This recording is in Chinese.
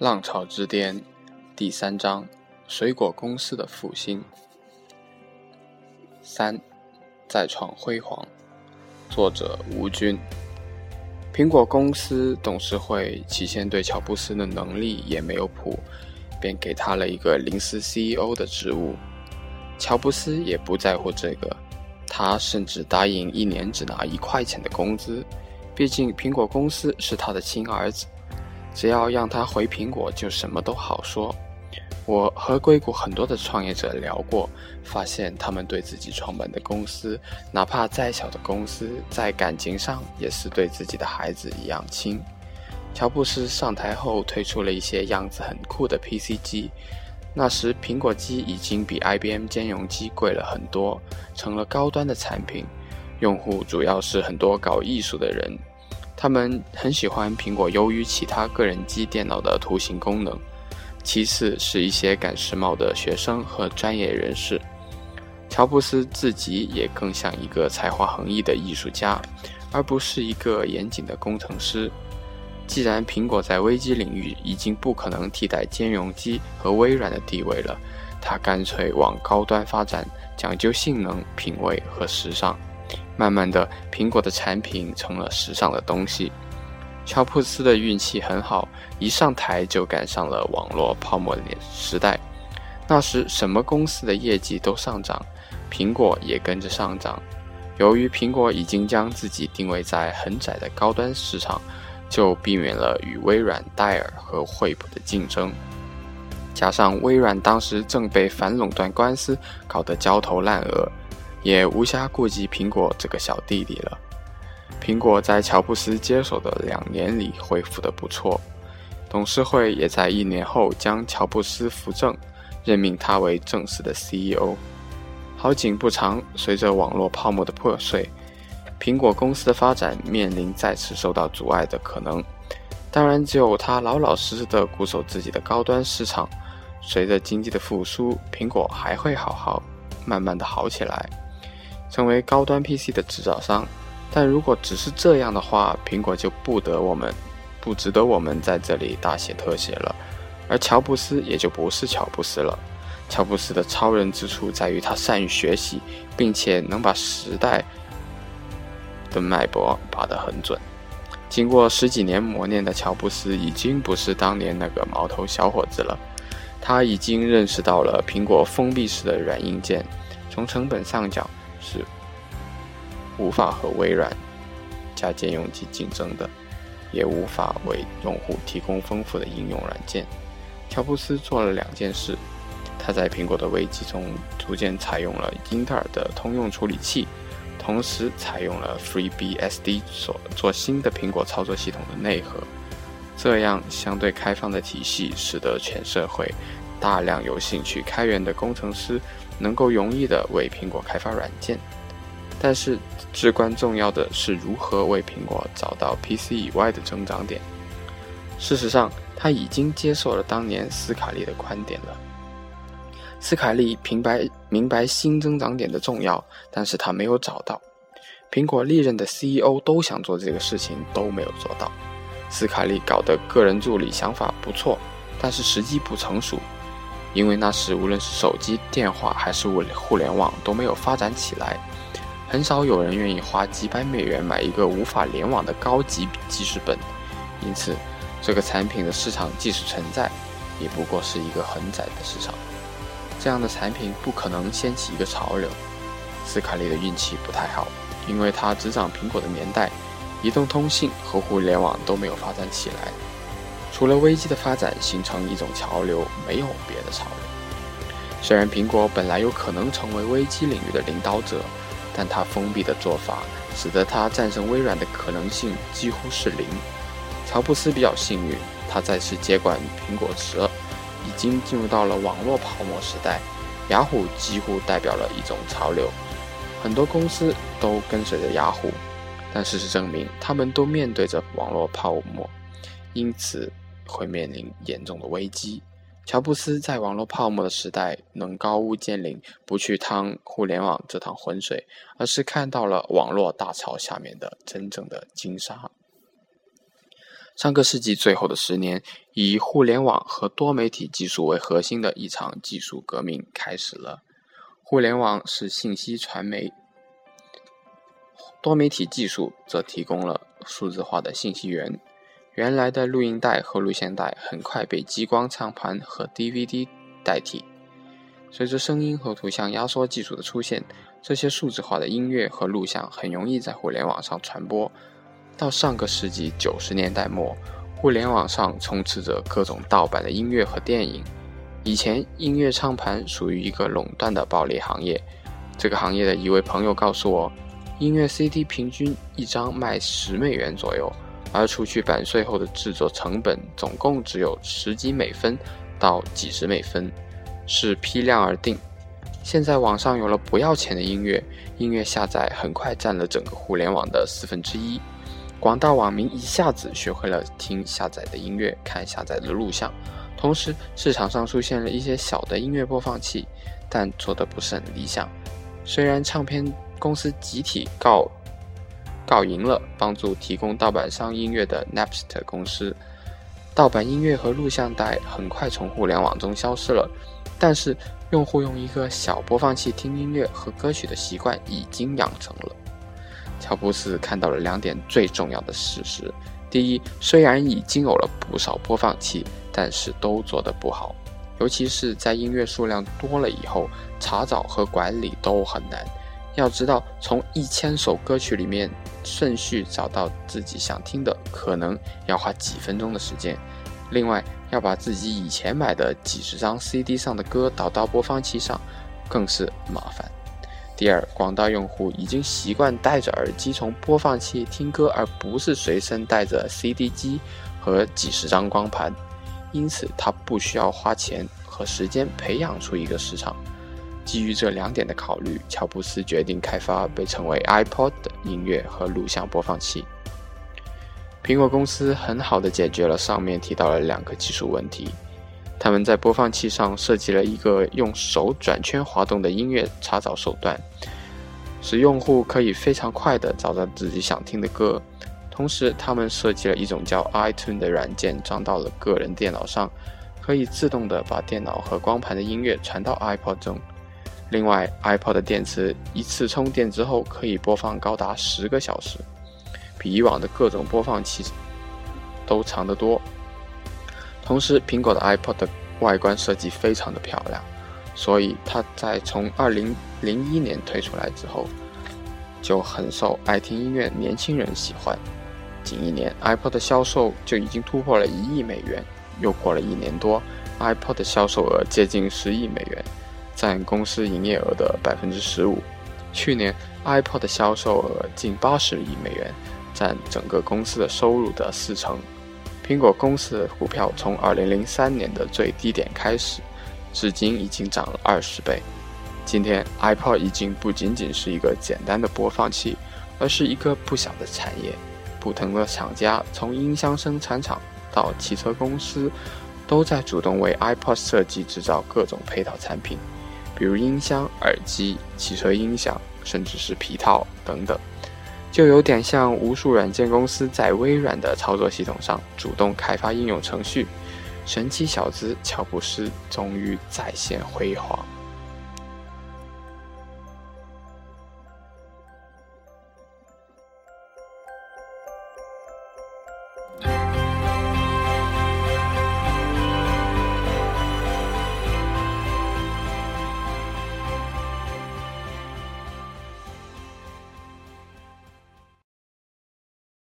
浪潮之巅第三章：水果公司的复兴。三，再创辉煌。作者：吴军。苹果公司董事会起先对乔布斯的能力也没有谱，便给他了一个临时 CEO 的职务。乔布斯也不在乎这个，他甚至答应一年只拿一块钱的工资，毕竟苹果公司是他的亲儿子。只要让他回苹果，就什么都好说。我和硅谷很多的创业者聊过，发现他们对自己创办的公司，哪怕再小的公司，在感情上也是对自己的孩子一样亲。乔布斯上台后推出了一些样子很酷的 PC 机，那时苹果机已经比 IBM 兼容机贵了很多，成了高端的产品。用户主要是很多搞艺术的人。他们很喜欢苹果优于其他个人机电脑的图形功能，其次是一些赶时髦的学生和专业人士。乔布斯自己也更像一个才华横溢的艺术家，而不是一个严谨的工程师。既然苹果在危机领域已经不可能替代兼容机和微软的地位了，他干脆往高端发展，讲究性能、品味和时尚。慢慢的，苹果的产品成了时尚的东西。乔布斯的运气很好，一上台就赶上了网络泡沫年时代。那时，什么公司的业绩都上涨，苹果也跟着上涨。由于苹果已经将自己定位在很窄的高端市场，就避免了与微软、戴尔和惠普的竞争。加上微软当时正被反垄断官司搞得焦头烂额。也无暇顾及苹果这个小弟弟了。苹果在乔布斯接手的两年里恢复得不错，董事会也在一年后将乔布斯扶正，任命他为正式的 CEO。好景不长，随着网络泡沫的破碎，苹果公司的发展面临再次受到阻碍的可能。当然，只有他老老实实的固守自己的高端市场，随着经济的复苏，苹果还会好好慢慢的好起来。成为高端 PC 的制造商，但如果只是这样的话，苹果就不得我们，不值得我们在这里大写特写了。而乔布斯也就不是乔布斯了。乔布斯的超人之处在于他善于学习，并且能把时代的脉搏把得很准。经过十几年磨练的乔布斯已经不是当年那个毛头小伙子了，他已经认识到了苹果封闭式的软硬件，从成本上讲。是无法和微软加兼容机竞争的，也无法为用户提供丰富的应用软件。乔布斯做了两件事：他在苹果的危机中逐渐采用了英特尔的通用处理器，同时采用了 FreeBSD 所做新的苹果操作系统的内核。这样相对开放的体系，使得全社会大量有兴趣开源的工程师。能够容易的为苹果开发软件，但是至关重要的是如何为苹果找到 PC 以外的增长点。事实上，他已经接受了当年斯卡利的观点了。斯卡利明白明白新增长点的重要，但是他没有找到。苹果历任的 CEO 都想做这个事情，都没有做到。斯卡利搞的个人助理想法不错，但是时机不成熟。因为那时无论是手机、电话还是物互联网都没有发展起来，很少有人愿意花几百美元买一个无法联网的高级记事本，因此这个产品的市场即使存在，也不过是一个很窄的市场。这样的产品不可能掀起一个潮流。斯卡利的运气不太好，因为他执掌苹果的年代，移动通信和互联网都没有发展起来。除了危机的发展形成一种潮流，没有别的潮流。虽然苹果本来有可能成为危机领域的领导者，但它封闭的做法使得它战胜微软的可能性几乎是零。乔布斯比较幸运，他再次接管苹果时，已经进入到了网络泡沫时代。雅虎几乎代表了一种潮流，很多公司都跟随着雅虎，但事实证明，他们都面对着网络泡沫，因此。会面临严重的危机。乔布斯在网络泡沫的时代能高屋建瓴，不去趟互联网这趟浑水，而是看到了网络大潮下面的真正的金沙。上个世纪最后的十年，以互联网和多媒体技术为核心的一场技术革命开始了。互联网是信息传媒，多媒体技术则提供了数字化的信息源。原来的录音带和录像带很快被激光唱盘和 DVD 代替。随着声音和图像压缩技术的出现，这些数字化的音乐和录像很容易在互联网上传播。到上个世纪九十年代末，互联网上充斥着各种盗版的音乐和电影。以前，音乐唱盘属于一个垄断的暴利行业。这个行业的一位朋友告诉我，音乐 CD 平均一张卖十美元左右，而除去版税后的制作成本，总共只有十几美分到几十美分，是批量而定。现在网上有了不要钱的音乐，音乐下载很快占了整个互联网的四分之一。广大网民一下子学会了听下载的音乐、看下载的录像，同时市场上出现了一些小的音乐播放器，但做的不是很理想。虽然唱片公司集体告告赢了帮助提供盗版商音乐的 Napster 公司，盗版音乐和录像带很快从互联网中消失了，但是用户用一个小播放器听音乐和歌曲的习惯已经养成了。乔布斯看到了两点最重要的事实：第一，虽然已经有了不少播放器，但是都做得不好，尤其是在音乐数量多了以后，查找和管理都很难。要知道，从一千首歌曲里面顺序找到自己想听的，可能要花几分钟的时间。另外，要把自己以前买的几十张 CD 上的歌导到播放器上，更是麻烦。第二，广大用户已经习惯戴着耳机从播放器听歌，而不是随身带着 CD 机和几十张光盘，因此他不需要花钱和时间培养出一个市场。基于这两点的考虑，乔布斯决定开发被称为 iPod 的音乐和录像播放器。苹果公司很好的解决了上面提到的两个技术问题。他们在播放器上设计了一个用手转圈滑动的音乐查找手段，使用户可以非常快地找到自己想听的歌。同时，他们设计了一种叫 iTunes 的软件，装到了个人电脑上，可以自动地把电脑和光盘的音乐传到 iPod 中。另外，iPod 的电池一次充电之后可以播放高达十个小时，比以往的各种播放器都长得多。同时，苹果的 iPod 的外观设计非常的漂亮，所以它在从2001年推出来之后，就很受爱听音乐年轻人喜欢。仅一年，iPod 的销售就已经突破了一亿美元。又过了一年多，iPod 的销售额接近十亿美元，占公司营业额的百分之十五。去年，iPod 的销售额近八十亿美元，占整个公司的收入的四成。苹果公司的股票从2003年的最低点开始，至今已经涨了二十倍。今天，iPod 已经不仅仅是一个简单的播放器，而是一个不小的产业。不同的厂家，从音箱生产厂到汽车公司，都在主动为 iPod 设计制造各种配套产品，比如音箱、耳机、汽车音响，甚至是皮套等等。就有点像无数软件公司在微软的操作系统上主动开发应用程序，神奇小子乔布斯终于再现辉煌。